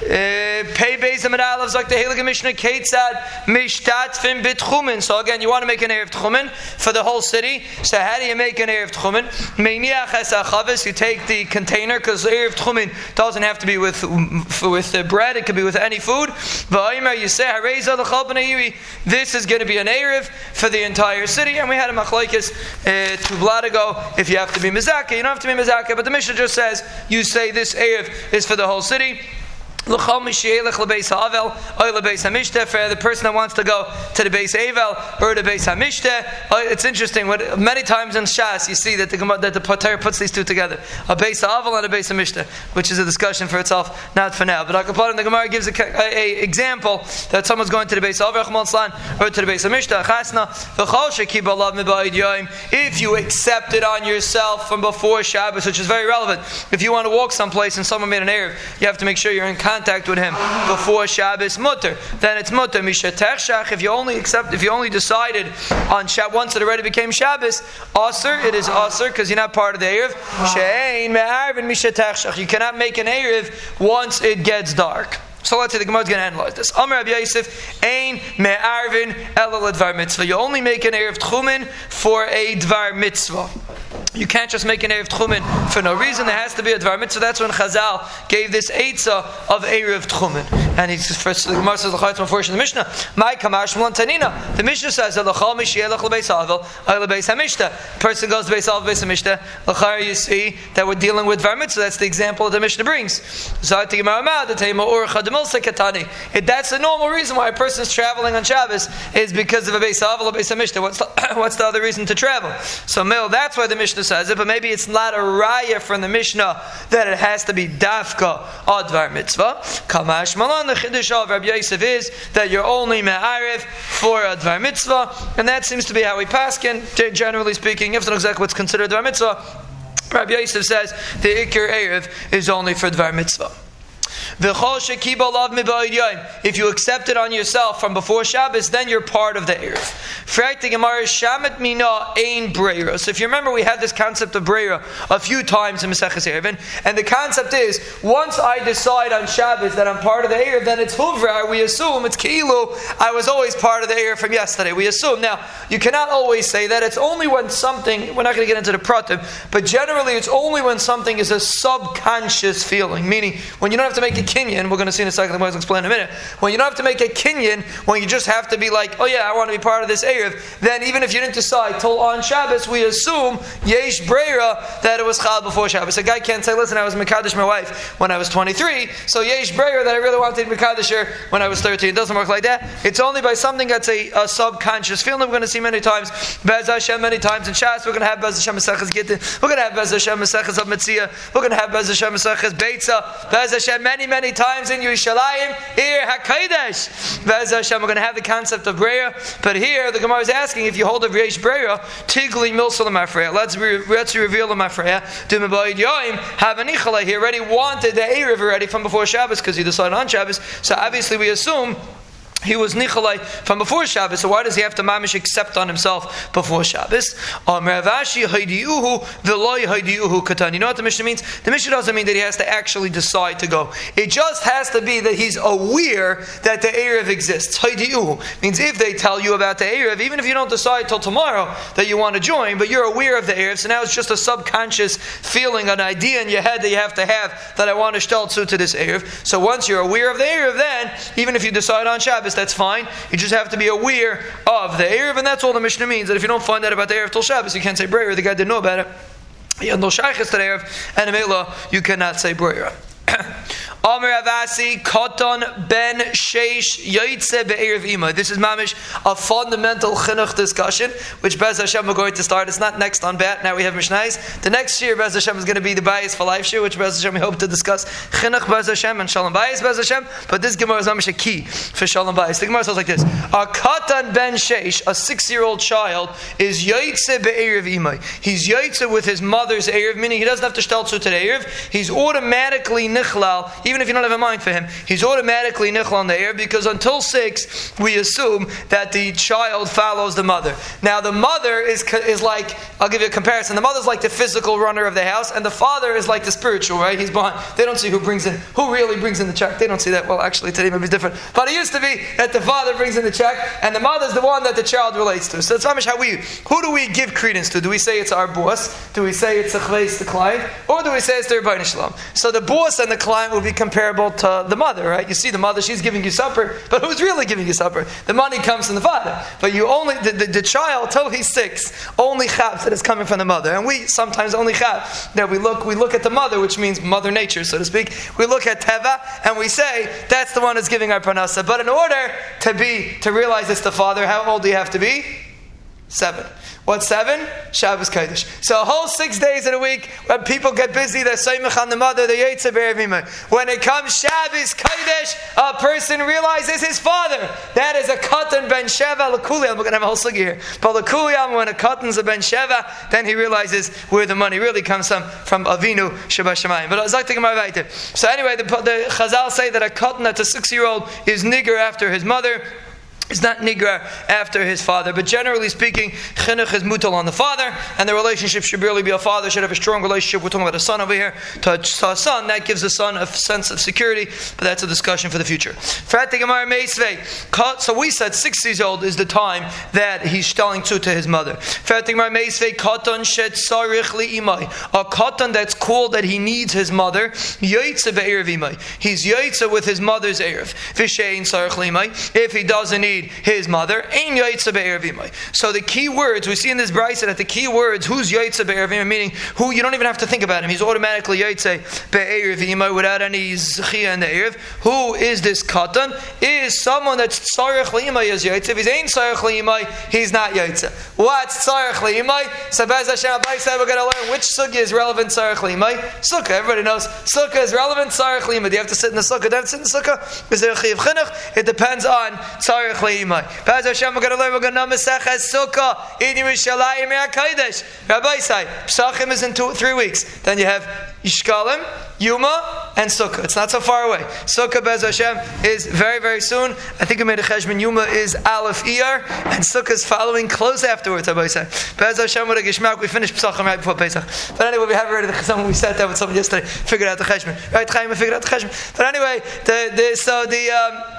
Pay Beis Amad like the Heilige Mishnah Ketzad Mishtatfim Bitchumen. So again, you want to make an Erev Tchumen for the whole city. So how do you make an Erev Tchumen? Meiniach Es You take the container because Erev Tchumen doesn't have to be with with the bread. It could be with any food. Va'aymer you say This is going to be an Erev for the entire city. And we had a machlokes uh, two blad ago. If you have to be mizaka, you don't have to be mizaka. But the Mishnah just says you say this Erev is for the whole city for the person that wants to go to the base Avel or the base Hamishte. It's interesting. What many times in Shas you see that the that the Pater puts these two together, a base Avel and a base Hamishte, which is a discussion for itself, not for now. But Akapadim, the Gemara gives a, a, a, example that someone's going to the base Avel or to the base Hamishte. If you accept it on yourself from before Shabbos, which is very relevant. If you want to walk someplace and someone made an error, you have to make sure you're in contact contact with him before Shabbos mutter, then it's mutter. Mishatechshach, if you only accept, if you only decided on Shabbos, once it already became Shabbos, aser, it is aser because you're not part of the Erev. Shein me'arvin mishatechshach. You cannot make an Erev once it gets dark. So let's say the Gemara is going to analyze this. Amr Rabbi Yosef, Ein me'arvin elal dvar mitzvah. You only make an Erev Tchumen for a dvar mitzvah. You can't just make an Erev Tchumen for no reason. There has to be a Dvar Mitzvah. That's when Chazal gave this Eitzah of Erev Tchumen. And he's first, the Gemara says, L'chayt Meforish in the Mishnah, My Kamash Tanina. The Mishnah says, L'chal Mishielach L'beis Avel, L'beis HaMishta. Person goes to Beis Avel, Beis HaMishta. L'chayr, you see that we're dealing with Dvar Mitzvah. That's the example that the Mishnah brings. Zayt Gemara Mad, the Tema Urcha Demilsa Katani. That's the normal reason why a person is traveling on Shabbos is because of a Beis Avel or Beis HaMishta. What's the, what's the other reason to travel? So, Mil, that's why the Mishnah says it, but maybe it's not a raya from the Mishnah that it has to be dafka advar mitzvah. Kamash malan, the chiddush of Rabbi Yosef is that you're only me'arif for advar mitzvah, and that seems to be how we paskin, generally speaking, if not exactly what's considered advar mitzvah. Rabbi Yosef says the ikir erev is only for dvar mitzvah. If you accept it on yourself from before Shabbos, then you're part of the Erev. So if you remember, we had this concept of Breira a few times in Maseches Erevin, and the concept is once I decide on Shabbos that I'm part of the Erev, then it's Huvra. We assume it's Kilu. I was always part of the Erev from yesterday. We assume. Now, you cannot always say that. It's only when something, we're not going to get into the pratim, but generally it's only when something is a subconscious feeling, meaning when you don't have to make a kinyan, we're going to see in a second, the I'll explain in a minute. When you don't have to make a kinyan, when you just have to be like, oh yeah, I want to be part of this Erev, then even if you didn't decide till on Shabbos, we assume Yesh Breira that it was Chal before Shabbos. A guy can't say, listen, I was Mekadosh my wife when I was 23, so Yesh Breira that I really wanted to Mekadosh her when I was 13. It doesn't work like that. It's only by something that's a, a subconscious feeling. We're going to see many times, Bez Hashem many times in Shas, we're going to have Bez Hashem Mesechas Gittin, we're going to have Bez Hashem Mesechas of Mitzia, we're going to have Bez Hashem Mesechas Beitza, Bez Hashem many, many times in Yerushalayim, here Hakadosh. Vez Hashem, we're going to have the concept of Breya, but here the Gemara is asking if you hold a Reish Breya, Tigli Milsalam Afreya. Let's let's reveal the Afreya. Dumabayid Yoim have anichala. He already wanted the Erev already from before Shabbos because he decided on Shabbos. So obviously we assume he was nichalai from before Shabbos, so why does he have to mamish accept on himself before Shabbos? You know what the Mishnah means? The Mishnah doesn't mean that he has to actually decide to go. It just has to be that he's aware that the Erev exists. means if they tell you about the Erev, even if you don't decide till tomorrow that you want to join, but you're aware of the Erev, so now it's just a subconscious feeling, an idea in your head that you have to have that I want to shtel to this Erev. So once you're aware of the Erev, then even if you decide on Shabbos, Shabbos, that's fine. You just have to be aware of the Erev, and that's all the Mishnah means. That if you don't find out about the Erev till Shabbos, you can't say Breyer, the guy didn't know about it. You have no Shaykhis to the Erev, and in you cannot say Breyer. Omer Avasi, Koton Ben Sheish Yaitse Be'erev Ima. This is mamish a fundamental chinuch discussion, which Bez Hashem we're going to start. It's not next on bat. Now we have Mishnais. The next year, Bez Hashem is going to be the bias for life year, which Bez Hashem we hope to discuss chinuch Bez Hashem and Shalom Bayis Bez Hashem. But this Gemara is mamish a key for Shalom Bayis. The Gemara says like this: A Koton Ben Sheish, a six-year-old child, is Yaitse Be'erev Ima. He's Yaitse with his mother's Erev, meaning he doesn't have to shtel to the Erev. He's automatically nichlal even if you don't have a mind for him, he's automatically nichol on the air because until six, we assume that the child follows the mother. Now, the mother is, is like, I'll give you a comparison. The mother's like the physical runner of the house, and the father is like the spiritual, right? He's behind. They don't see who brings in, who really brings in the check. They don't see that. Well, actually, today maybe it's different. But it used to be that the father brings in the check, and the mother's the one that the child relates to. So it's that's how we, who do we give credence to? Do we say it's our boss? Do we say it's the client? Or do we say it's the Rebbeinu Shalom? So the boss and the client will be comparable to the mother, right? You see the mother, she's giving you supper, but who's really giving you supper? The money comes from the father. But you only, the, the, the child, till he's six, only chaps that is coming from the mother. And we sometimes only chap that we look, we look at the mother, which means mother nature, so to speak. We look at Teva and we say, that's the one who's giving our pranasa. But in order to be, to realize it's the father, how old do you have to be? Seven. What seven? Shabbos Kodesh. So a whole six days in a week, when people get busy, they're Seimach on the mother, the Yetzir When it comes Shabbos Kodesh, a person realizes his father. That is a katan ben Sheva Lakuliyam. We're going to have a whole sugi here. But Lakuliyam, when a katan's a ben Sheva, then he realizes where the money really comes from, from Avinu Shabbat Shemayim. But So anyway, the, the Chazal say that a katan that's a six-year-old is nigger after his mother. Is not nigra after his father, but generally speaking, chinuch is mutal on the father, and the relationship should really be a father should have a strong relationship. We're talking about a son over here to a son that gives the son a sense of security, but that's a discussion for the future. So we said six years old is the time that he's telling to to his mother. A katan that's called that he needs his mother. He's yaitza with his mother's erev. If he doesn't need his mother. So the key words we see in this brisa that the key words who's yaitza be'ervima meaning who you don't even have to think about him. He's automatically yaitza be'ervima without any zchia in the erev. Who is this katan? Is someone that's tzarech lima is yaitza. If he's ain't tzarech lima, he's not yaitza. What's tzarech lima? So Bez Hashem we're going to learn which sukkah is relevant tzarech lima. Sukkah, everybody knows sukkah is relevant tzarech lima. Do you have to sit in the sukkah? Do you have to sit in the sukkah? Is there a chiv chinuch? It depends on tzarech Imai. Paz Hashem, we're going to learn, we're going to know Maseches Sukkah in Yerushalayim HaKodesh. Rabbi say, Pesachim is in two, three weeks. Then you have Yishkalim, Yuma, and Sukkah. It's not so far away. Sukkah, Bez Hashem, is very, very soon. I think we made a cheshbon. Yuma is Aleph Iyar, and Sukkah is following close afterwards, Rabbi say. Bez Hashem, what a Gishmak. We finished Pesachim right before Pesach. But anyway, we have already the cheshbon. We sat there with someone yesterday, figured out the cheshbon. Right, Chaim, we figured out the cheshbon. But anyway, the, the, so the... Um,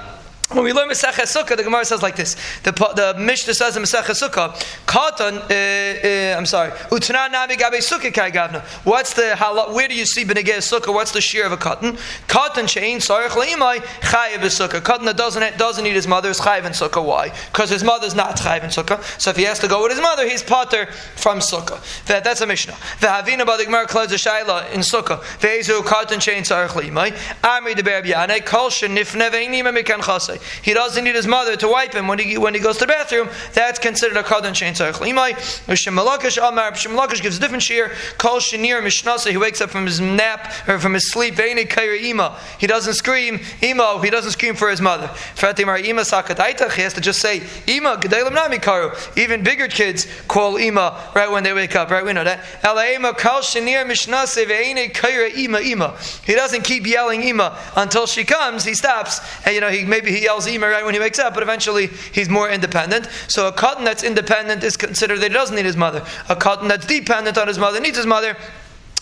when we learn Masechah Sukkah, the Gemara says like this. The, the Mishnah says in Masechah Sukkah, Katan, uh, uh, I'm sorry, Utna Nabi Gabe Sukkah Kai Gavna. What's the, how, where do you see Benegeh Sukkah? What's the shear of a Katan? Katan Shein Sarech Leimai Chayiv Sukkah. Katan that doesn't, doesn't need his mother is Chayiv in Sukkah. Why? Because his mother's not Chayiv in Sukkah. So if he has to go with his mother, he's Potter from Sukkah. That, that's a Mishnah. The Havina by the Gemara closes Shaila in Sukkah. Ve'ezu Katan Shein Sarech Leimai. Amri de Berbiane. Kol Shenifne Ve'inima Mikan Chasei. He doesn't need his mother to wipe him when he when he goes to the bathroom. That's considered a kadon shein tzarich limai. Shemalakish Amar Shemalakish gives a different shear. Kol shenir mishnasa. He wakes up from his nap or from his sleep. Ve'ini kaira ima. He doesn't scream imo. He doesn't scream for his mother. Fatimar ima sakataitach. He has to just say ima gedalim nami karu. Even bigger kids call ima right when they wake up. Right, we know that. Elaima kol shenir mishnasa ve'ini kaira ima ima. He doesn't keep yelling ima until she comes. He stops and you know he maybe he yells ima right when he wakes up, but eventually he's more independent. So a cotton that's independent is considered that he doesn't need his mother. A cotton that's dependent on his mother needs his mother.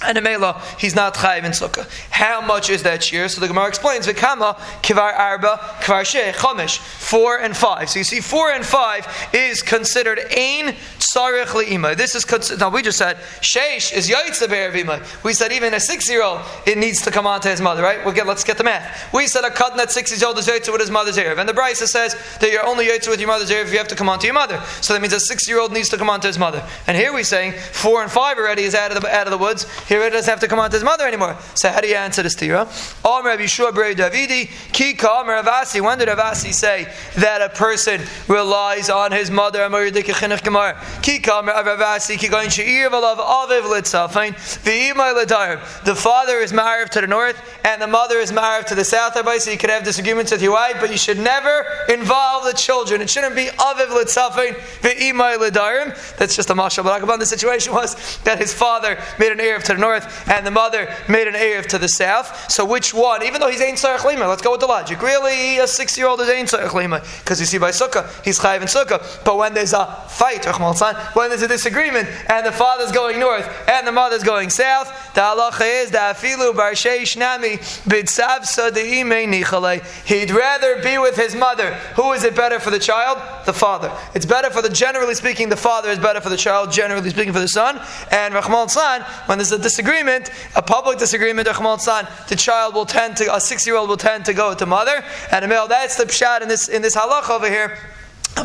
And in Mela, he's not chayiv in sukkah. How much is that shear? So the Gemara explains, Vikama, kivar arba, kivar sheh, chomish, four and five. So you see, four and five is considered ein tsarech li'ima. This is now we just said, sheish is yaitza be'er We said even a six-year-old, it needs to come on to his mother, right? We'll get, let's get the math. We said a cut that six years old is yaitza with his mother's erev. And the Brisa says that you're only yaitza with your mother's erev if you have to come on to your mother. So that means a six-year-old needs to come on to his mother. And here we're saying four and five already is out of the, out of the woods. Here it doesn't have to come on to his mother anymore. So how do you answer this tira? Omer Yeshua Brei Davidi, Kika Omer Avasi. When did Avasi say that a person relies on his mother? The father is married to the north, and the mother is married to the south. So you could have disagreements with your wife, but you should never involve the children. It shouldn't be Aviv Litzafein, V'imai Ladayim. That's just a mashal. But the situation was that his father made an Erev to north, and the mother made an Erev to the south. So which one? Even though he's Ein Sarach Lima, let's go with the logic. Really, a six-year-old is Ein Sarach Lima because you see by Sukkah he's Chayiv in Sukkah. But when there's a fight, when there's a disagreement, and the father's going north and the mother's going south, the halacha is that afilu bar nami bidsav He'd rather be with his mother. Who is it better for the child? The father. It's better for the generally speaking, the father is better for the child. Generally speaking, for the son. And Rahman San, when there's a disagreement, a public disagreement, the child will tend to a six-year-old will tend to go the mother, and a male. That's the pshat in this in this halacha over here.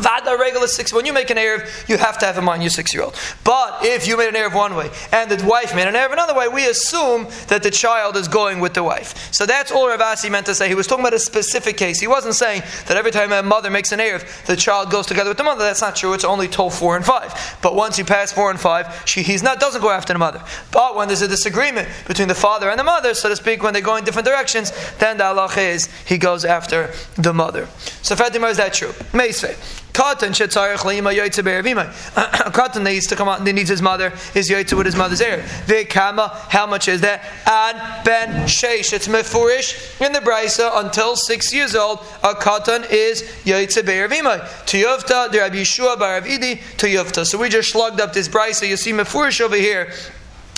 Vada regular six. When you make an Erev, you have to have in mind your six year old. But if you made an Erev one way and the wife made an Erev another way, we assume that the child is going with the wife. So that's all Ravasi meant to say. He was talking about a specific case. He wasn't saying that every time a mother makes an Erev, the child goes together with the mother. That's not true. It's only told four and five. But once you pass four and five, she, he's not doesn't go after the mother. But when there's a disagreement between the father and the mother, so to speak, when they go in different directions, then the Allah is he goes after the mother. So Fatima, is that true? Meisvei. Katan shetzarich leima yoytze be'ervima. A katan that needs to come out and needs his mother is yoytze with his mother's heir. Ve'kama, how much is that? And ben sheish. It's mefurish in the brisa until six years old. A katan is yoytze. Tiyufta, the Rabbi Yeshua bar Idi, tiyufta. So we just slugged up this brisa. You see mefurish over here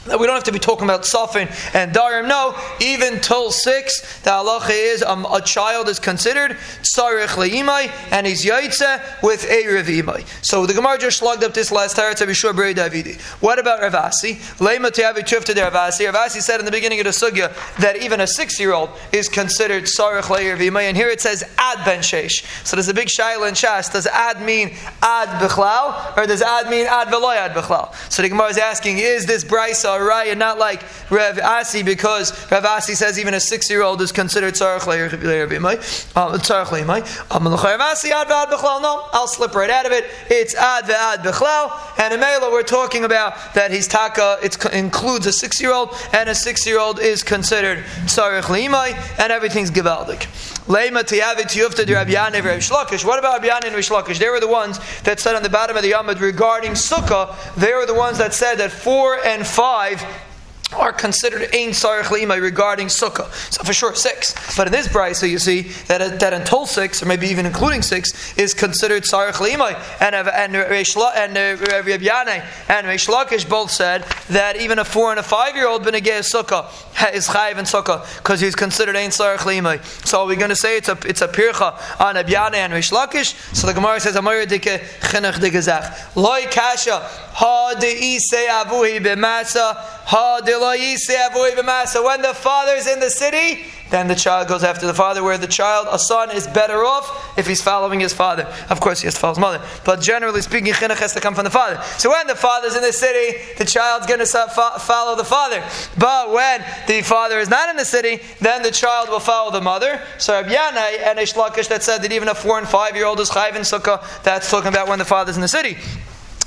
that we don't have to be talking about Safin and Darim. No, even till six, the halacha is um, a child is considered Tzarech Le'imai and he's Yaitze with a Imai. So the Gemara just slugged up this last to be sure Davidi. What about Ravasi? Lema Tiavi Chufta de Ravasi. Ravasi said in the beginning of the Sugya that even a six year old is considered Tzarech Le'erev Imai, and here it says Ad Ben Sheish. So there's a big Shaila and Shas. Does Ad mean Ad Bechlau or does Ad mean Ad Veloy Ad Bechlau? So the Gemara is asking, is this Brisa raya, not like Rav Asi, because Rav Asi says even a six year old is considered tzarech le'imai. Um, tzarech le'imai. Um, Rav Asi ad v'ad b'chlal. No, I'll slip right out of it. It's ad v'ad b'chlal. And in Mela, we're talking about that his taka it includes a six year old, and a six year old is considered tzarech le'imai, and everything's givaldik. Leima tiyavit tiyufta de Rabbi Rabbi Shlokish. What about Rabbi and Shlokish? They were the ones that said on the bottom of the Yamad regarding Sukkah, they were the ones that said that four and five are considered ein sarich lima regarding sukkah. So for sure six. But in this brisa, you see that uh, that until six, or maybe even including six, is considered sarich lima. And and and Rabbi Yanai and Reish Lakish both said that even a four and a five year old benegay sukkah is chayiv in sukkah because he's considered ein sarich lima. So are we going to say it's a it's a pircha on Yanai and Reish Lakish? So the Gemara says Amar dike chinuch dike loy kasha ha de ise avuhi b'masa ha de so when the father is in the city, then the child goes after the father, where the child, a son, is better off if he's following his father. Of course, he has to follow his mother. But generally speaking, chinuch has to come from the father. So when the father's in the city, the child's going to follow the father. But when the father is not in the city, then the child will follow the mother. So Rabbi Yanai and Reish Lakish that said that even a four and five year old is chayv in sukkah, that's talking about when the father's in the city.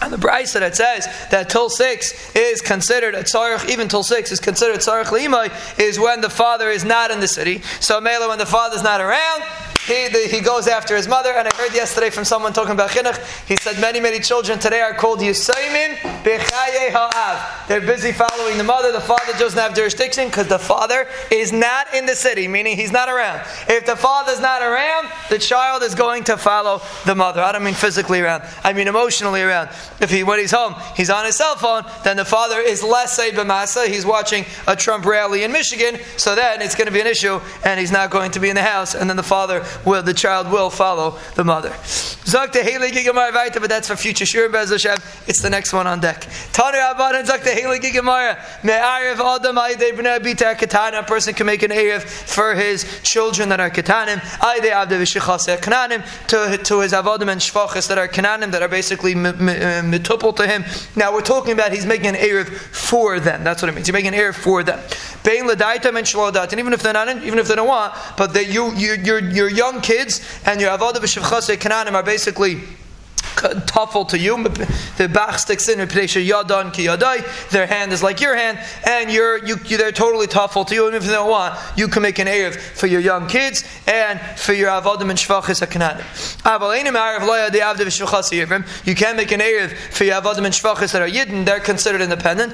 And the brisa that says that till six is considered a tzarech, even till six is considered tzarech limai, is when the father is not in the city. So Mela, when the father's not around, he, the, he goes after his mother. And I heard yesterday from someone talking about chinuch. He said many, many children today are called Yisaimin Bechaye Ha'av. They're busy following the mother. The father doesn't have jurisdiction because the father is not in the city, meaning he's not around. If the father's not around, the child is going to follow the mother. I don't mean physically around. I mean emotionally around. If he, when he's home, he's on his cell phone, then the father is less say b'masa. He's watching a Trump rally in Michigan, so then it's going to be an issue, and he's not going to be in the house, and then the father will, the child will follow the mother. Zakta Haley Gigamara Vaita, but that's for future sure, Bez Hashem. It's the next one on deck. Tanu Abban Zakta Haley Gigamara. Me'ariv Adam Aide B'nei Bita Katana. A person can make an Erev for his children that are Katanim. Aide Avde V'Shichase Kananim. To, to his Avodim and Shvachas that are Kananim, that are basically mitupel uh, to him. Now we're talking about he's making an Erev for them. That's what it means. You're making an Erev for them. Bein L'Daitam and Shlodat. And even if they're not, even if they don't want, but that you, you, you're, you're young kids and your avodah b'shivchasei kananim are basically tuffle to you. The bach sticks in yadan ki yadai. Their hand is like your hand, and you're you, you they're totally tuffle to you. And if they don't want, you can make an erev for your young kids and for your avodim and shvachis hakananim. You can't make an erev for your avodim and shvachis that are yidden. They're considered independent.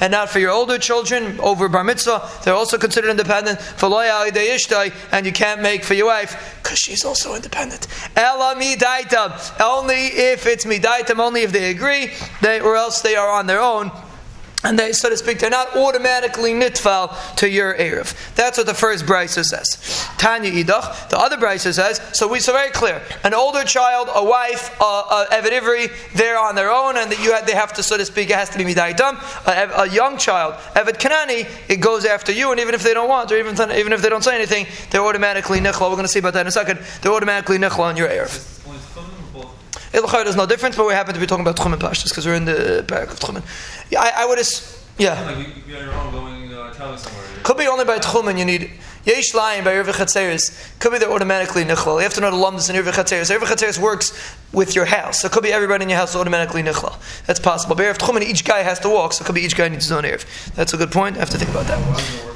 And not for your older children over bar mitzvah. They're also considered independent. And you can't make for your wife because she's also independent. Ela midaitam. Only if it's midaitam, only if they agree, they, or else they are on their own and they, so to speak, they're not automatically nitfal to your Erev. That's what the first brisa says. Tanya Idach. The other brisa says, so we so very clear. An older child, a wife, a, a Ivri, they're on their own, and that you have, they have to, so to speak, it has to be Midaitam. A, a young child, Evid Kanani, it goes after you, and even if they don't want, or even, even if they don't say anything, they're automatically nichla. We're going to see about that in a second. They're automatically nichla on your Erev. Ilchar there's no difference, but we happen to be talking about Tchumen Pashtas because we're in the parak of Tchumen. Yeah, I, I would have. Yeah. Like you, you on your own going uh. Could be only by Tchumen you need. Yesh Lion by Irvich Chatzeris. Could be they're automatically Nichlal. You have to know the Lumdus and Irvich Chatzeris. Irvich Chatzeris works with your house. So it could be everybody in your house automatically Nichlal. That's possible. But Erev Tchumen, each guy has to walk, so it could be each guy needs his own Erev. That's a good point. I have to think about that.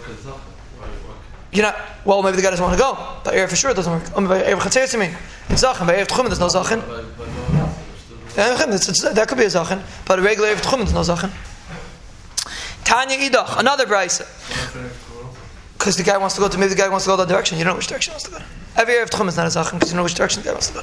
You know, well, maybe the guy doesn't want to go. But Erev for sure doesn't work. By Erev Chatzeris, I mean. It's Zachin. By Erev Tchumen, there's no Zachin. That could be a zachin, but a regular Erev Tchumen is no zachin. Tanya Idach, another brisa. Because the guy wants to go to, maybe the guy wants to go that direction. You don't know which direction he wants to go. Every Erev Tchumen is not a zachin because you know which direction the guy wants to go.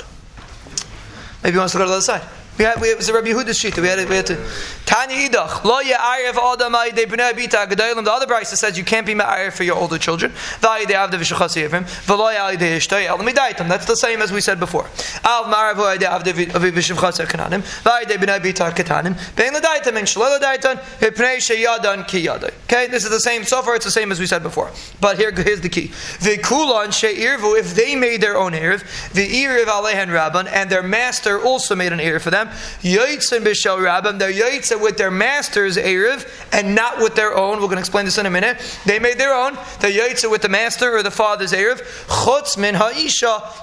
Maybe he wants to go to the other side. We had, we, it was a Rabbi Yehuda's sheet. We had, we had to. Tanya Idach. Lo ye'arev adamai de b'nei bita gedolim. The other brisa says you can't be ma'arev for your older children. V'ayi de avde v'shachas yevim. V'lo ye'ali de ishtay el midaitam. That's the same as we said before. Al ma'arev v'ayi de avde v'shachas kananim. V'ayi de b'nei bita ketanim. Bein l'daitam and shalol l'daitam. V'pnei sheyadan ki yadai. Okay, this is the same. So far, it's the same as we said before. But here, here's the key. V'kulan she'irvu. If they made their own erev, v'iriv alehen rabban, and their master also made an erev for them. Yoitzin b'shel rabbim. They're yoitzin with their master's erev and not with their own. We're going to explain this in a minute. They made their own. They're yoitzin with the master or the father's erev. Chutz min ha'isha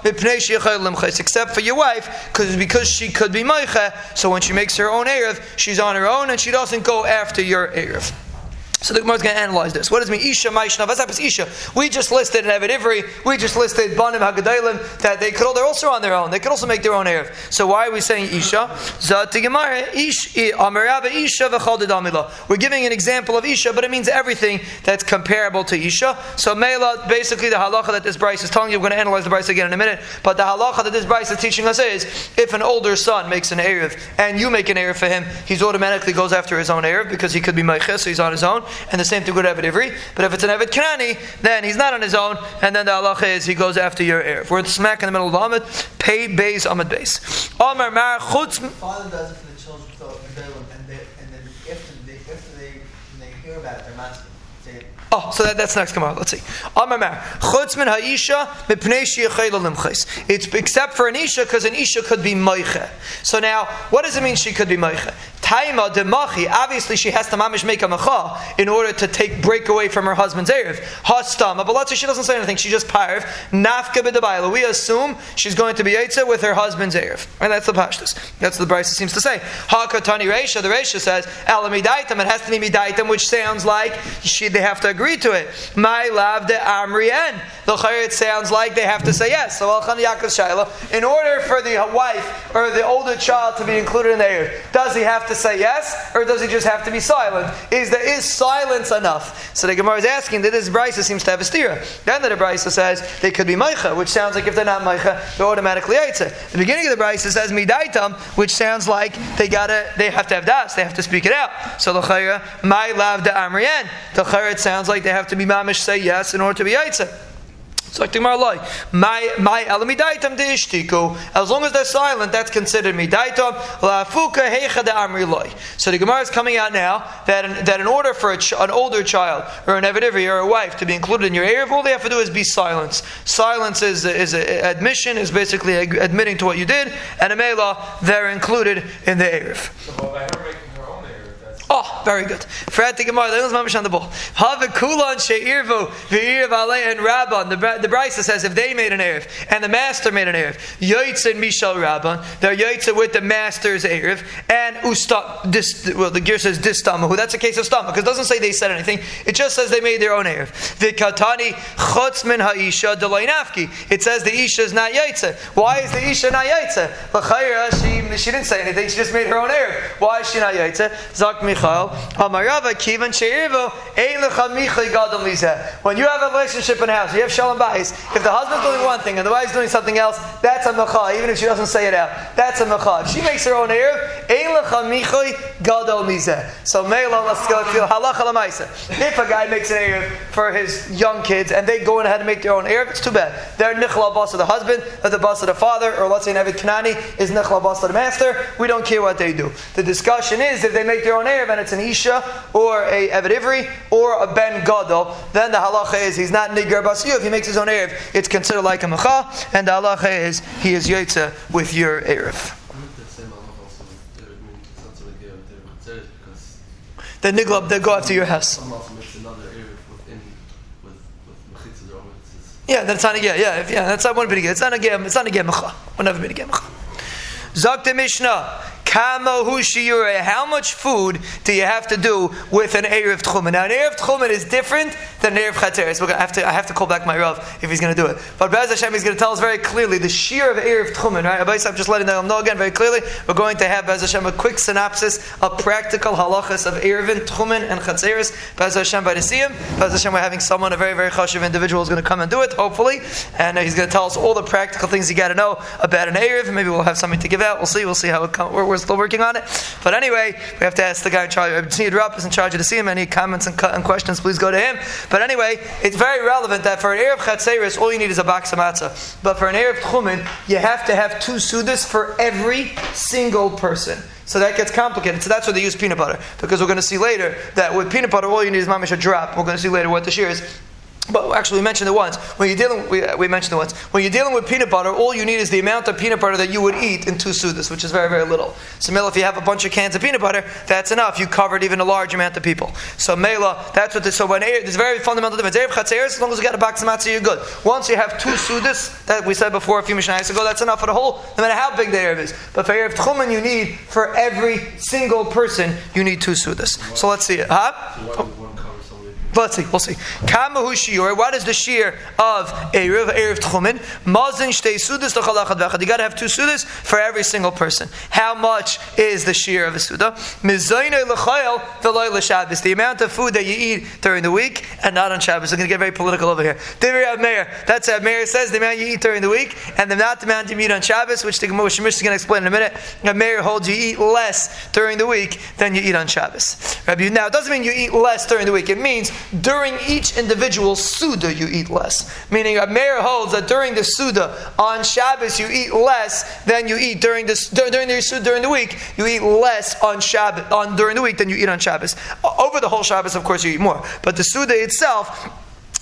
except for your wife, because because she could be meicha. So when she makes her own erev, she's on her own and she doesn't go after your erev. So the Gemara is going to analyze this. What does it mean? Isha Maishna Vasapis Isha. We just listed in Evid Ivri, we just listed Banim Hagadalim, that they could they're also on their own. They could also make their own Erev. So why are we saying Isha? Zat Gemara, Ish Amaraba Isha V'chaldid We're giving an example of Isha, but it means everything that's comparable to Isha. So Mela, basically the halacha that this Bryce is telling you, we're going to analyze the Bryce again in a minute, but the halacha that this Bryce is teaching us is, if an older son makes an Erev, and you make an Erev for him, he's automatically goes after his own Erev, because he could be Meiches, so he's on his own and the same thing with Evid Ivri. But if it's an Evid Kanani, then he's not on his own, and then the halacha is he goes after your heir. If we're smack in the middle of the Ahmed, pay base Ahmed base. Omar Mar Chutz. Father does it for the children, so and, they, and then after they, after they, they hear about it, master. Oh, so that, that's next Gemara. Let's see. Chutz min ha'isha mipnei It's except for an isha because an isha could be moiche. So now, what does it mean she could be moiche? Taima. Obviously, she has to mamish make a macha in order to take break away from her husband's erev. Hastama, but let's say she doesn't say anything. She just parv nafka b'debayla. We assume she's going to be yetza with her husband's erev, and that's the pashtus. That's the Brisa seems to say. Hakatani Reisha. The Reisha says elamidaitam. It has to be midaitam, which sounds like she they have to agree to it. My love de amrien. The it sounds like they have to say yes. So Alchan Yaakov Shaila. In order for the wife or the older child to be included in the erev, does he have to say yes, or does he just have to be silent? Is there is silence enough? So the Gemara is asking that this brisa seems to have a steer. Then the brisa says they could be meicha, which sounds like if they're not meicha, they're automatically eitza. The beginning of the brisa says midaitam, which sounds like they gotta they have to have das, they have to speak it out. So the chayra my lav de amrien. The it sounds like they have to be mamish say yes in order to be eitza. As long as they're silent, that's considered midaitam. Loy. So the Gemara is coming out now that that in order for ch- an older child or an evidivi or a wife to be included in your erev, all they have to do is be silent. Silence is is a, admission is basically admitting to what you did, and a mela they're included in the erev. So by her making her own erev, Oh, Very good. Fred the Gemara, the mamish on the ball. Have kulan she'irvu v'irv alei and rabban. The the Brisa says if they made an erev and the master made an erev, yoytz and mishal rabban, they're yoytz with the master's erev and usta. Well, the gear says distamahu. That's a case of stama because it doesn't say they said anything. It just says they made their own erev. V'katani chutz min ha'isha deloinafki. It says the isha is not yaitze. Why is the isha not yaitze? She she didn't say anything. She just made her own erev. Why is she not yaitze? Zak Michal. When you have a relationship in a house, you have shalom bayis. If the husband's doing one thing and the wife's doing something else, that's a mecha, even if she doesn't say it out. That's a mecha. She makes her own erev, ein. So meila, let's go to halacha. If a guy makes an erev for his young kids and they go ahead and make their own erev, it's too bad. They're nichla boss of the husband, or the boss of the father, or let's say an Evid Kanani is nichla boss of the master. We don't care what they do. The discussion is if they make their own erev and it's an isha or a Evid Ivri or a Ben Gadol, then the halacha is he's not nigar basu. If he makes his own erev, it's considered like a mecha, and the halacha is he is yotze with your erev. The nigla, they go after your house. Yeah, that's not a yeah, yeah, yeah. That's not one bit It's not a game. It's not a game. One never been a game. Zok Mishnah. How much food do you have to do with an Erev Tchumen? Now, an Erev Tchumen is different than an Erev Chatzeres. We're gonna have to, I have to call back my Rav if he's going to do it. But Bez Hashem, he's going to tell us very clearly the shear of Erev Tchumen, right? I'm just letting them know again very clearly. We're going to have, Bez Hashem, a quick synopsis of practical halachas of Erevin, Tchumen, and Chatzeres. Bez Hashem, by the Siyam. Bez Hashem, we're having someone, a very, very chashiv individual, is going to come and do it, hopefully. And uh, he's going to tell us all the practical things you got to know about an Erev. Maybe we'll have something to give out. We'll see. We'll see how it comes. We're, still working on it. But anyway, we have to ask the guy in charge. Tzniad Rupp is in charge of the him. Any comments and, and, questions, please go to him. But anyway, it's very relevant that for an Erev Chatzeris, all you need is a box of matzah. But for an Erev Tchumen, you have to have two sudas for every single person. So that gets complicated. So that's why they use peanut butter. Because we're going to see later that with peanut butter, all you need is mamish a drop. We're going to see later what the shear is. But actually, we mentioned it once. When you're dealing, we, we mentioned it once. When you're dealing with peanut butter, all you need is the amount of peanut butter that you would eat in two sudas, which is very, very little. So, Mela, if you have a bunch of cans of peanut butter, that's enough. You covered even a large amount of people. So, Mela, that's what this. So, when there's a very fundamental difference. Erev Chatzeres, as long as you got a box of matzah, you're good. Once you have two sudas, that we said before a few mishnayos ago, that's enough for the whole, no matter how big the Erev is. But for Erev Tchumen, you need for every single person, you need two sudas. So, let's see it. Huh? Let's see, we'll see. Kamahu shiur. What is the shear of Erev, Erev Tchumen? Mazin shtei sudas l'chalachad v'achad. You got to have two sudas for every single person. How much is the shear of a suda? Mizayne l'chayel v'loy l'shabbos. The amount of food that you eat during the week and not on Shabbos. We're going to get very political over here. Divri Meir. That's what Meir says. The amount you eat during the week and the not the amount you eat on Shabbos, which the Gemara is going to explain in a minute. Meir holds you eat less during the week than you eat on Shabbos. Now, it doesn't mean you eat less during the week. It means during each individual Suda you eat less. Meaning a mayor holds that during the Suda on Shabbos you eat less than you eat during the, during the during the week. You eat less on Shabbos, on, during the week than you eat on Shabbos. Over the whole Shabbos, of course, you eat more. But the Suda itself,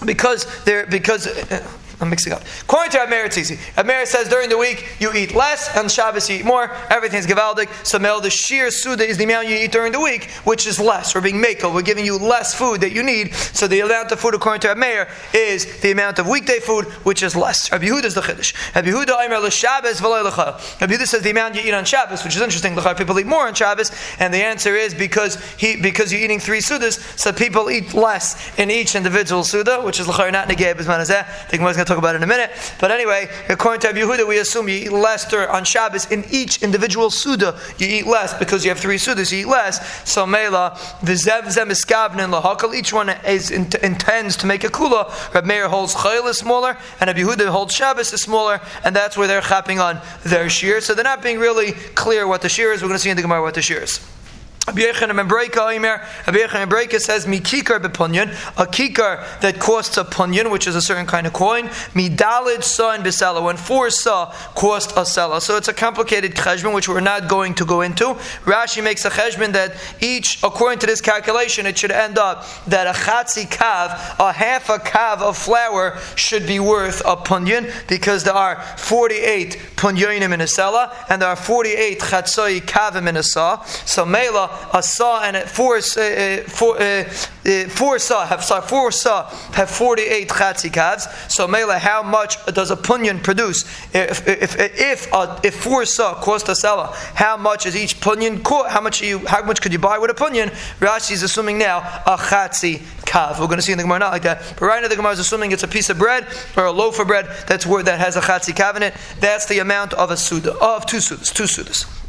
because there, because uh, I'm mixing up. According to Amer, it's easy. Amer says during the week you eat less, and Shabbos you eat more. Everything's gevaldik. So Mel, the sheer suda is the amount you eat during the week, which is less. We're being makel. We're giving you less food that you need. So the amount of food, according to Amer, is the amount of weekday food, which is less. Rabbi Yehuda is the chiddush. Rabbi Yehuda l'Shabbos. Rabbi Yehuda says the amount you eat on Shabbos, which is interesting. People eat more on Shabbos, and the answer is because he because you're eating three sudas, so people eat less in each individual suda, which is l'cha not negay b'zman talk about in a minute. But anyway, according to Rabbi Yehuda, we assume you eat less on Shabbos. In each individual Suda, you eat less because you have three Sudas, you eat less. So Mela, Vizev Zemiskavnin Lahakal, each one is, intends to make a Kula. Rabbi Meir holds Chayil is smaller, and Rabbi Yehuda holds Shabbos is smaller, and that's where they're chapping on their shear. So they're not being really clear what the shear is. We're going to see in the Gemara what the shear is. Rabbi Yochanan Membreka says mikikar bepunyan, a kikar that costs a punyan, which is a certain kind of coin. Midalid sa and bisela, when four sa cost a sela. So it's a complicated cheshbon which we're not going to go into. Rashi makes a cheshbon that each, according to this calculation, it should end up that a chatzi kav, a half a kav of flour, should be worth a punyan because there are 48 punyanim in a sela and there are 48 chatzoi kavim in a sa. So mela a saw and a four, uh, uh, four, uh, uh, saw have sorry, four saw have 48 chatzi calves. So Mela, how much does a punyan produce? If if if uh, if four saw cost a seller, how much is each punyan? How much you how much could you buy with a punyan? Rashi is assuming now a chatzi kav. We're going to see in the Gemara not like that, but right now the Gemara is assuming it's a piece of bread or a loaf of bread that's word that has a chatzi kav in it. That's the amount of a suda of two sudas, two sudas.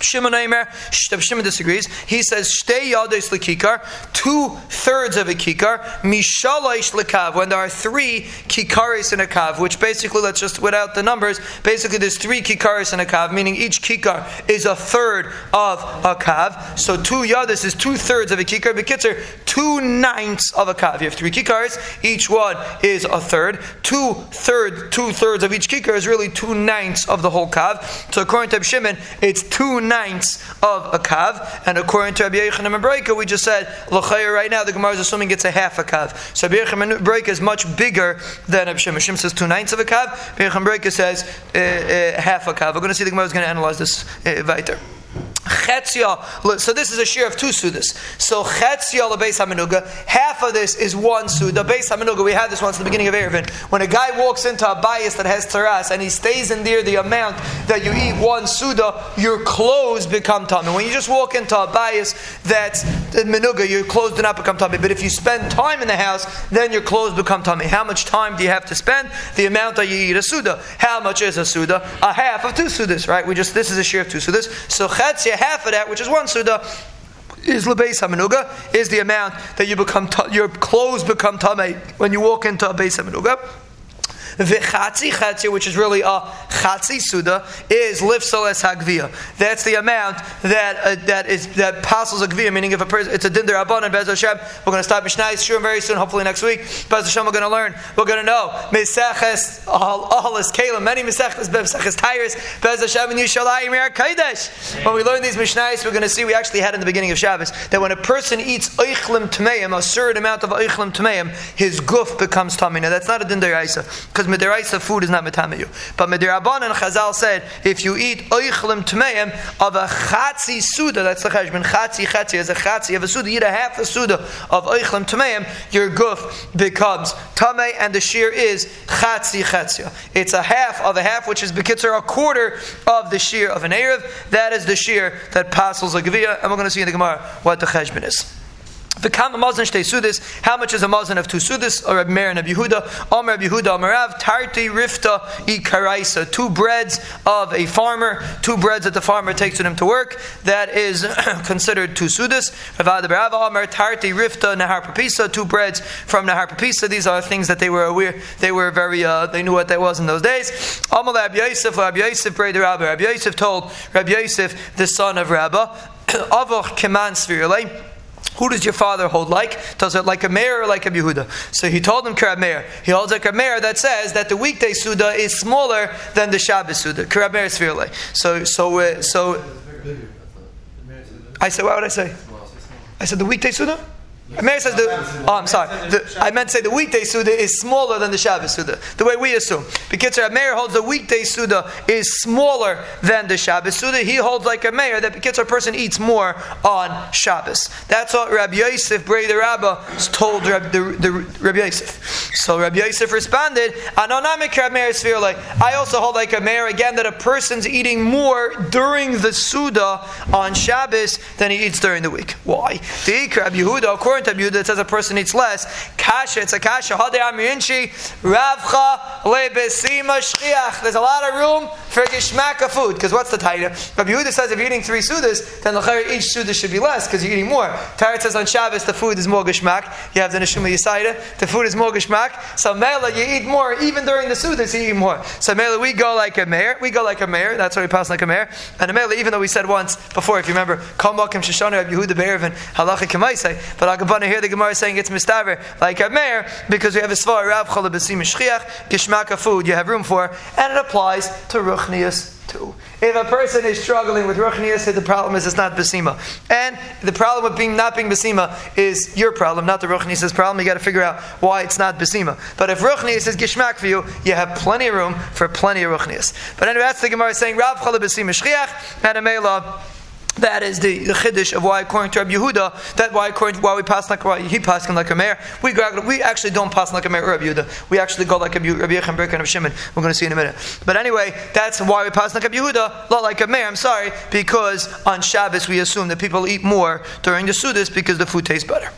Shimon Aimer, Shimon disagrees. He says, Shtei yades lekikar, two thirds of a kikar, mishalaish lekav, when there are three kikaris in a kav, which basically, let's just, without the numbers, basically there's three kikaris in a kav, meaning each kikar is a third of a kav. So two yades is two thirds of a kikar, bekitzer, two ninths of a kav. You have three kikaris, each one is a third. Two third, two thirds of each kikar is really two ninths of the whole kav. So according to Shimon, it's two ninths of a kav, and according to Rabbi and Breika, we just said l'chayir right now. The Gemara is assuming it's a half a kav. So Rabbi and Breika is much bigger than Rabbi Shimon. Shimon says two ninths of a kav. Rabbi and Breika says uh, uh, half a kav. We're going to see the Gemara is going to analyze this uh, weiter. Chetzia, so this is a share of two sudas. So chetzia lebeis hamenuga, half of this is one suda. Beis hamenuga, we had this once at the beginning of Erevin. When a guy walks into a bias that has taras and he stays in there the amount that you eat one suda, your clothes become tummy. When you just walk into a bias that's menuga, your clothes do not become tummy. But if you spend time in the house, then your clothes become tummy. How much time do you have to spend? The amount that you eat a suda. How much is a suda? A half of two sudas, right? We just this is a share of two sudas. So chetzia, half of that, which is one suda, is lebeis hamenuga, is the amount that you become t- your clothes become tame when you walk into a beis hamenuga. V'chatzi chatzia, which is really a chatzi suda, is lifsal es hagvia. That's the amount that uh, that is that passes a gvia. Meaning, if a person it's a din derabban and bez Hashem, we're going to start mishnayis sure very soon. Hopefully next week, bez Hashem, we're going to learn. We're going to know all is kalim. Many miseches miseches tires bez Hashem and Yishalayim Yer Kodesh. When we learn these mishnayis, we're going to see we actually had in the beginning of Shabbos that when a person eats oichlim tmeim, a certain amount of oichlim tmeim, his guf becomes tummy. Now that's not a din deraisa because midiraisa food is not metamiyu. But midirabban and Chazal said if you eat oichlim tmeim of a chatzi suda, that's the cheshbon chatzi chatzi as a chatzi of a suda, you eat a half a suda of oichlim tmeim, your guf becomes tamei, and the shear is chatzi chatzia. It's a half of a half, which is bekitzer a quarter of the shear of an erev. That is the shear that passes a gavia, and we're going to see in the Gemara what the cheshbon is. The kama mazon shtei sudis. How much is a mazon of two sudis? Or a Meir and a Yehuda. Omer Yehuda Omerav Tarti Rifta Ikaraisa. Two breads of a farmer. Two breads that the farmer takes with him to work. That is considered two sudis. Ravad Berava Omer Tarti Rifta Nahar Papisa. Two breads from Nahar Papisa. These are things that they were aware. They were very. Uh, they knew what that was in those days. Amal Rabbi Yosef. Rabbi Yosef Brei Rabbi. Rabbi Yosef told Rabbi Yosef, the son of Rabba, Avoch Keman Svirle. Who does your father hold like? Does it like a mayor or like a Yehuda? So he told him Karab Meir. He holds like a mayor that says that the weekday Suda is smaller than the Shabbos Suda. Karab Meir Svirle. So, so, uh, so, I said, what would I say? I said the weekday Suda? Meir says the. Oh, I'm sorry. The, I meant to say the weekday Suda is smaller than the Shabbos Suda. The way we assume. Because Meir holds the weekday Suda is smaller than the Shabbos Suda. He holds like a mayor that because a person eats more on Shabbos. That's what Rabbi Yosef, Bray the Rabbah, told Rabbi, the, the, Rabbi Yosef. So Rabbi Yosef responded, Meir. I also hold like a mayor again that a person's eating more during the Suda on Shabbos than he eats during the week. Why? The Rabbi Yehuda, according to Rabbi Yehuda, it says a person eats less. Kasha, it's a kasha. Ravcha. There's a lot of room for Gishmak of food. Because what's the title? Rabbi Yehuda says if you're eating three Sudas, then the each Suda should be less because you're eating more. Tarat says on Shabbos the food is more Gishmak. You have the Neshuma Yisaida. The food is more Gishmak. So Mela, you eat more. Even during the Sudas, you eat more. So Mela, we go like a mayor. We go like a mayor. That's why we pass like a mayor. And Mela, even though we said once before, if you remember, Kalmakim Shoshana Rabbi Yehuda Be'ervin, Halacha Kemaisei. But Agabana here the Gemara is saying it's mistaver like a mayor because we have a svar Rav Chala Besim Shchiach Gishmaka food you have room for, and it applies to Ruchnias too. If a person is struggling with Ruchnias, the problem is it's not Besima. And the problem with being not being Besima is your problem, not the Ruchnias' problem. You got to figure out why it's not Besima. But if Ruchnias is Gishmak for you, you have plenty of room for plenty of Ruchnias. But anyway, that's the Gemara saying Rav Chala Besim Shchiach and a Mela That is the, the chiddush of why, according to Rabbi Yehuda, that why according to why we pass like why he passed like a mayor. We we actually don't pass like a mayor Rabbi Yehuda. We actually go like Rabbi Brick and Rabbi Shimon. We're going to see in a minute. But anyway, that's why we pass like Rabbi Yehuda, not like a mayor. I'm sorry, because on Shabbos we assume that people eat more during the Sudas because the food tastes better.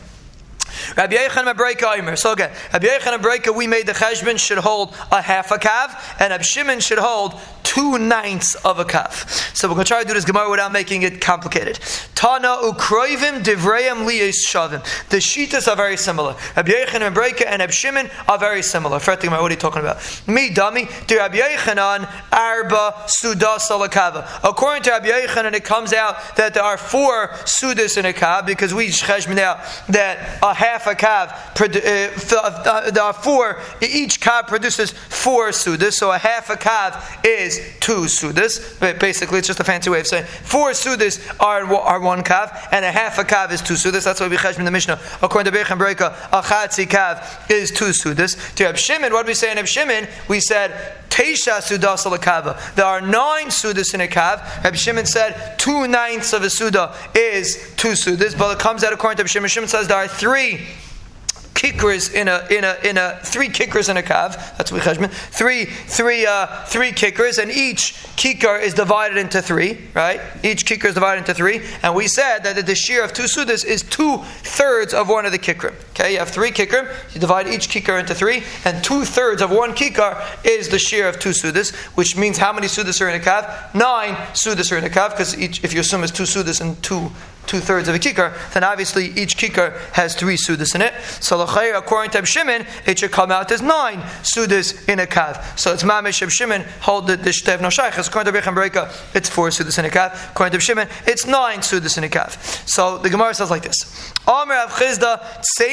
Rabbi Yechon Abreka Omer. So again, Rabbi Yechon Abreka, we made the cheshbon should hold a half a kav, and Rabbi Shimon should hold two ninths of a kav. So we're going to try to do this Gemara without making it complicated. Tana ukroivim divrayim liyis shavim. The shitas are very similar. Rabbi Yechon Abreka and Rabbi Shimon are very similar. First thing, what are you talking about? Me, dummy, to Rabbi Yechanan, arba sudas alakava. According to Rabbi Yechanan, it comes out that there are four sudas in a kav because we cheshbon out that a half a kav, uh, there are four, each kav produces four sudas, so a half a kav is two sudas. Basically, it's just a fancy way of saying four sudas are, are one kav, and a half a kav is two sudas. That's why we cheshbon the Mishnah. According to Bechem Breka, a chatzi is two sudas. To Reb Shimon, what did we say in Reb Shimon? We said Teisha sudas alakava. There are nine sudas in a kav. Rabbi Shimon said two ninths of a suda is two sudas, but it comes out according to Rabbi Shimon. Shimon says there are three kikars in a in a in a three kikars in a kav. That's what cheshbon. Three three uh, three kikars, and each kikar is divided into three. Right? Each kikar is divided into three, and we said that the shear of two sudas is two thirds of one of the kikar. Okay, you have three kikar. You divide each kikar into three, and two thirds of one kikar is the shear of two sudas, which means how many sudas are in a kav? Nine sudas are in a kav, because if you assume it's two sudas and two two thirds of a kikar, then obviously each kikar has three sudas in it. So according to Shimon, it should come out as nine sudas in a kav. So it's mamish of Shimon hold the, shtev no shaychas. According to Bechem Breka, it's four sudas in a kav. According to Shimon, it's nine sudas in a kav. So the Gemara says like this: Omer av chizda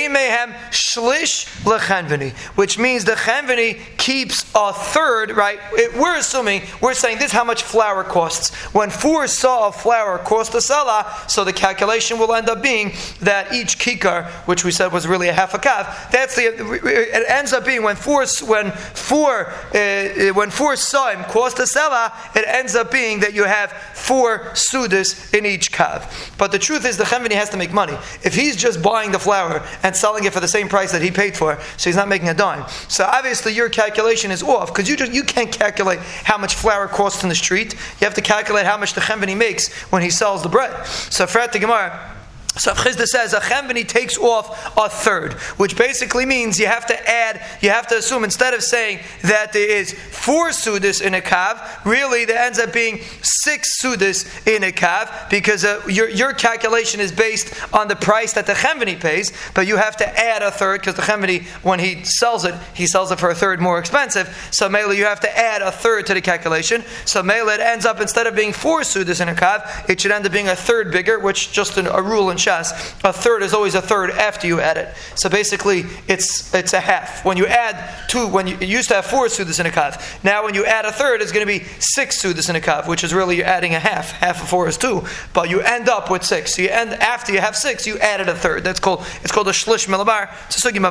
mehem shlish lechenveni, which means the chenveni keeps a third. Right? It, we're assuming we're saying this is how much flour costs. When four saw of flour cost a sela, so the calculation will end up being that each kikar, which we said was really a half a kav, that's the. It ends up being when four when four uh, when four saim cost a sela, it ends up being that you have four sudas in each kav. But the truth is, the chemini has to make money. If he's just buying the flour and selling it for the same price that he paid for, so he's not making a dime. So obviously, your calculation is off because you just you can't calculate how much flour costs in the street. You have to calculate how much the chemini makes when he sells the bread. So for the Gemara. So Chizda says a chemveni takes off a third, which basically means you have to add, you have to assume instead of saying that there is four sudas in a kav, really there ends up being six sudas in a kav because uh, your, your calculation is based on the price that the chemveni pays, but you have to add a third because the chemveni, when he sells it, he sells it for a third more expensive. So mele, you have to add a third to the calculation. So mele, it ends up instead of being four sudas in a kav, it should end up being a third bigger, which just a rule in A third is always a third after you add it. So basically, it's it's a half. When you add two, when you, used to have four sudas in a kav, now when you add a third, it's going to be six sudas in a kav, which is really you're adding a half. Half of four is two, but you end up with six. So you end after you have six, you added a third. That's called it's called a shlish milabar. It's a sugi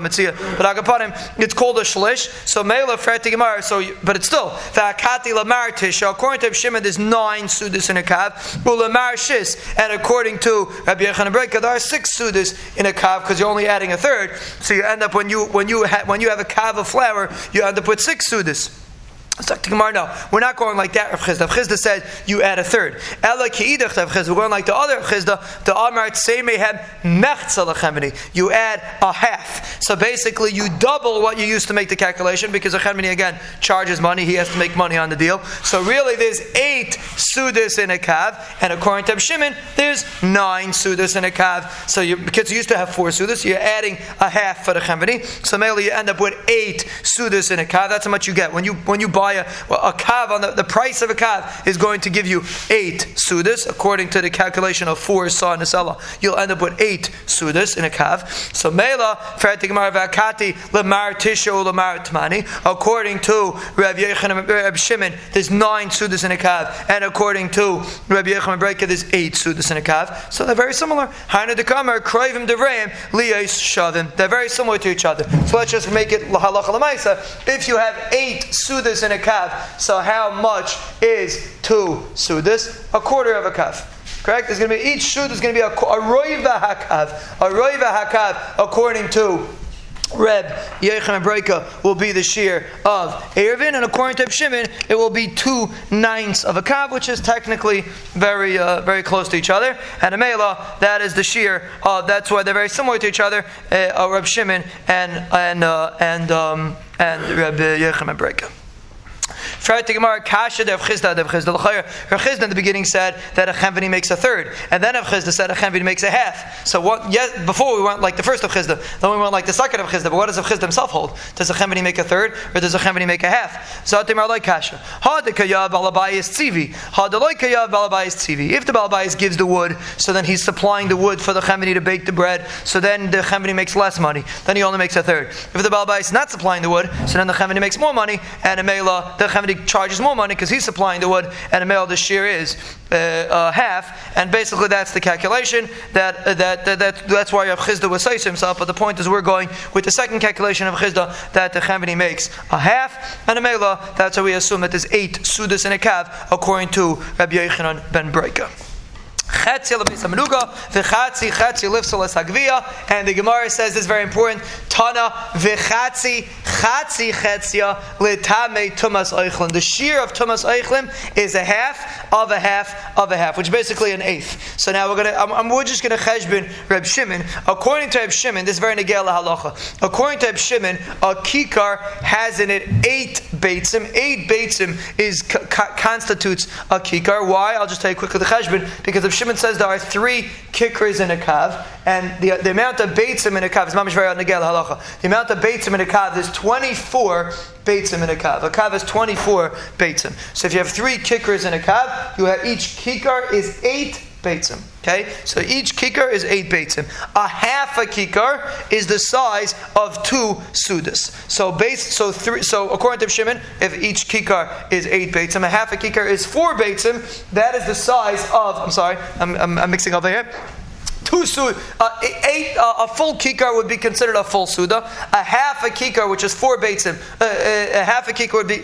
but agapanim, it's called a shlish. So mela gemar. So but it's still the akati lamar tisha. According to Shimon, there's nine sudas in a kav. Ulamar shis, and according to Rabbi Yechon there are six sudas in a kav because you're only adding a third. So you end up when you when you ha- when you have a kav of flour, you end up with six sudas. No, we're not going like that, Rav Chisda. Rav Chisda said you add a third. Ela ki'idach Rav Chisda. We're going like the other Rav Chisda. The Amar Tzeimehem mechza lechemini. You add a half. So basically, you double what you used to make the calculation because a chemini again charges money. He has to make money on the deal. So really, there's eight sudas in a kav, and according to Shimon, there's nine sudas in a kav. So you, because you used to have four sudas, you're adding a half for the chemini. So mainly you end up with eight sudas in a kav. That's how much you get when you when you buy buy a, a kav on the, the price of a kav is going to give you eight sudas according to the calculation of four saw nisela. You'll end up with eight sudas in a kav. So mela fertigmar vakati lemar tisho tmani. According to Rabbi Yechon Shimon, there's nine sudas in a kav, and according to Rabbi Yechon Breka, there's eight sudas in a kav. So they're very similar. Haina dekamar kroivim devreim liyais shavim. They're very similar to each other. So let's just make it lamaisa. If you have eight sudas in a kav. So how much is two sudas? A quarter of a kav. Correct? There's going to be each shoot is going to be a, a roiva hakav, a roiva hakav, according to Reb Yechon Breika will be the shear of Eruvin, and according to Shimon, it will be two ninths of a kav, which is technically very, uh, very close to each other. And a that is the shear. Uh, that's why they're very similar to each other. Uh, Reb Shimon and and uh, and um, and Reb Yechon Breika. Friday Gemara, Kasha Dev Chizda Dev Chizda. Her Chizda in the beginning said that a Chenveni makes a third, and then Dev Chizda said a Chenveni makes a half. So what? Yes, before we went like the first of Chizda, then we went like the second of Chizda. But what does Dev Chizda himself hold? Does a Chenveni make a third, or does a Chenveni make a half? So Atimar like Kasha. Ha de Kayav Balabayis Tzivi. Ha de Loy Kayav Balabayis Tzivi. If the Balabayis gives the wood, so then he's supplying the wood for the Chenveni to bake the bread. So then the Chenveni makes less money. Then he only makes a third. If the Balabayis is not supplying the wood, so then the Chenveni makes more money, and a Mela the Chenveni charges more money because he's supplying the wood, and a male shear is uh, uh, half, and basically that's the calculation. That, uh, that, that, that, that's why Rav Chizda was to himself. But the point is, we're going with the second calculation of Chizda that the Chavini makes a half, and a mela. That's how we assume that there's eight sudas in a kav, according to Rabbi Yochanan ben Breika. And the Gemara says this is very important. Tana v'chatzi chatzi chetzia litame tumas oichlin. The shear of tumas oichlin is a half of a half of a half, which is basically an eighth. So now we're gonna, I'm, I'm, we're just gonna cheshbin Reb Shimon. According to Reb Shimon, this is very negel halacha. According to Reb Shimon, a kikar has in it eight beitzim. Eight beitzim is constitutes a kikar. Why? I'll just tell you quickly the cheshbin because of Shimon says there are three kikras in a kav, and the, the amount of beitzim in a kav is mamish very halacha. The amount of beitzim in a kav is 24 beitzim in a kav. A kav is 24 beitzim. So if you have three kikars in a kav, you have each kikar is eight beitzim. Okay, so each kikar is eight beitzim. A half a kikar is the size of two sudas. So base, so three. So according to Shimon, if each kikar is eight beitzim, a half a kikar is four beitzim. That is the size of. I'm sorry, I'm, I'm, I'm mixing over here two suda, uh, eight, uh, a full kikar would be considered a full suda. A half a kikar, which is four beitzim, uh, uh, a half a kikar would be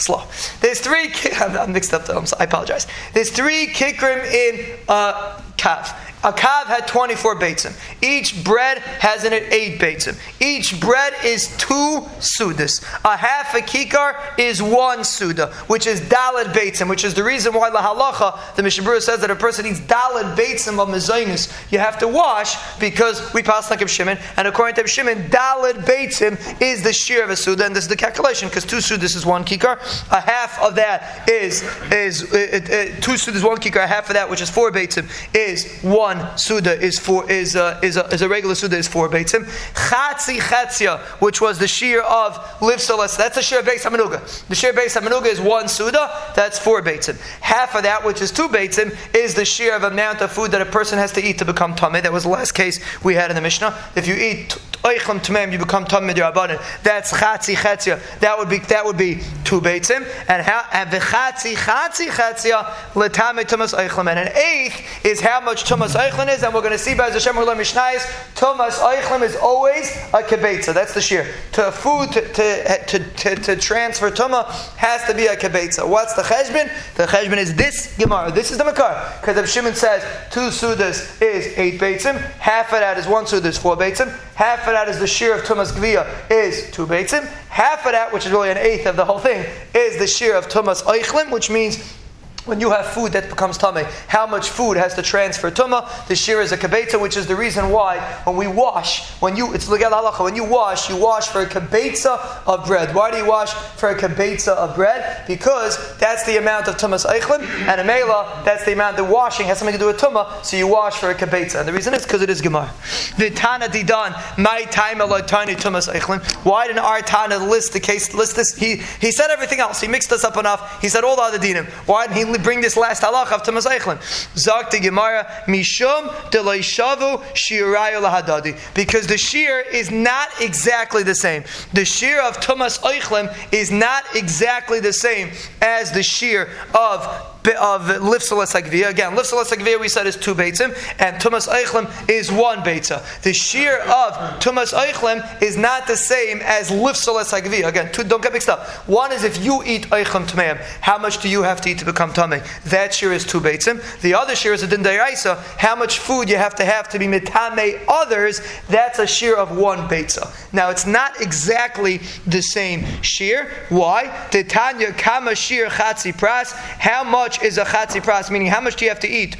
slow. There's three. I'm mixed up. Though, I apologize. There's three kikrim in uh, kav. A kav had 24 beitzim. Each bread has in it 8 beitzim. Each bread is 2 sudas. A half a kikar is 1 suda, which is dalad beitzim, which is the reason why la halacha, the Mishna Berura says that a person eats dalad beitzim of mezainis, you have to wash because we pass like Shimon, and according to Shimon, dalad beitzim is the shear of a suda, and this is the calculation because 2 sudas is 1 kikar. A half of that is, is uh, uh, uh 2 sudas, 1 kikar, a half of that, which is 4 beitzim, is 1 one suda is for is a, is a, is a regular suda is four beitzim. Chatzi chatzia, which was the shear of livsalas, that's the shear beis hamanuga. The shear beis hamanuga is one suda, that's four beitzim. Half of that, which is two beitzim, is the shear of amount of food that a person has to eat to become tamid. That was the last case we had in the Mishnah. If you eat oichlam tamim, you become tamid rabbanim. That's chatzi chatzia. That would be that would be two beitzim, and how and v'chatzi chatzi chatzia letamid tumas oichlam, and an eighth is how much tumas Eichlin is, and we're going to see by Hashem we're Mishnayis, Tumas Eichlin is always a kibetza. That's the shear. To food to, to, to, to, to transfer Tuma has to be a kibetza. What's the cheshbon? The cheshbon is this Gemara. This is the Makar. Because if Shimon says two sudas is eight beitzim, half of that is one Sudas, four beitzim, half of that is the shear of Tumas Gviya is two beitzim, half of that, which is really an eighth of the whole thing, is the shear of Tumas Eichlin, which means when you have food that becomes tummy, how much food has to transfer tuma? The shir is a kabetza, which is the reason why when we wash, when you it's legal halacha, when you wash, you wash for a kabetza of bread. Why do you wash for a kabetza of bread? Because that's the amount of tumas eichlim, and a mela, that's the amount. The washing has something to do with tuma, so you wash for a kabetza. And the reason is because it is gemar. The tana didan my time tiny tumas eichlim. Why didn't our tana list the case? List this. He he said everything else. He mixed us up enough. He said all the other dinim. Why didn't he? Bring this last halach of Tumas Eichlin. Zak the Gemara, Mishum Delaishavu Shirayu Lahadadi. Because the shear is not exactly the same. The shear of Tumas Eichlin is not exactly the same as the shear of of lifsalas agvia. Again, lifsalas agvia we said is two beitzim, and tumas eichlim is one beitza. The shear of tumas eichlim is not the same as lifsalas agvia. Again, two, don't get mixed up. One is if you eat eichlim tmeim, how much do you have to eat to become tummy? That shear is two beitzim. The other shear is a din How much food you have to have to be mitame others? That's a shear of one beitza. Now it's not exactly the same shear. Why? Titanya kama shear chatzi pras. How much is a chatzi pras? Meaning, how much do you have to eat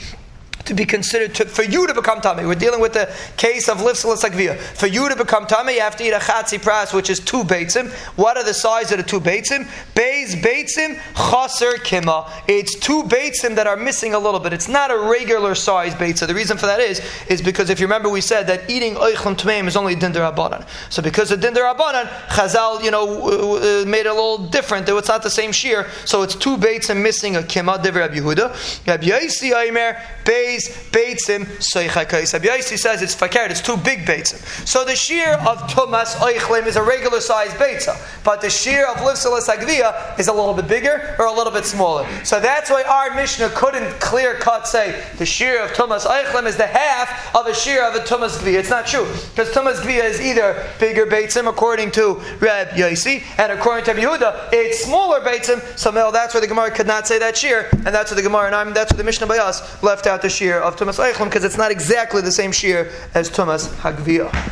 to be considered to, for you to become tummy. We're dealing with the case of lifsalas agvia. For you to become tummy, you have to eat a chatzi pras, which is two beitzim. What are the size of the two beitzim? Beis beitzim chaser kima. It's two beitzim that are missing a little bit. It's not a regular size beitzah. The reason for that is is because if you remember, we said that eating oichlim tmeim is only dinder abanan. So because of dinder abanan, Chazal, you know, uh, made it a little different. It's not the same shear. So it's two beitzim missing a kima. Divrei Yehuda. Rabbi Yaisi Aimer beis Beitzim Soichakais. Abyaisi says it's fakert, it's two big Beitzim. So the shear of Tumas Oichlim is a regular size Beitzah, but the shear of Lifsalas Agvia is a little bit bigger or a little bit smaller. So that's why our Mishnah couldn't clear cut say the shear of Tumas Oichlim is the half of a shear of a Tumas Gvia. It's not true. Because Tumas Gvia is either bigger Beitzim according to Reb Yaisi, and according to Yehuda, it's smaller Beitzim. So that's why the Gemara could not say that shear, and that's what the Gemara and I'm, that's what the Mishnah by us left out the shear of Tumas Eichlim because it's not exactly the same shear as Tumas Hagviyah.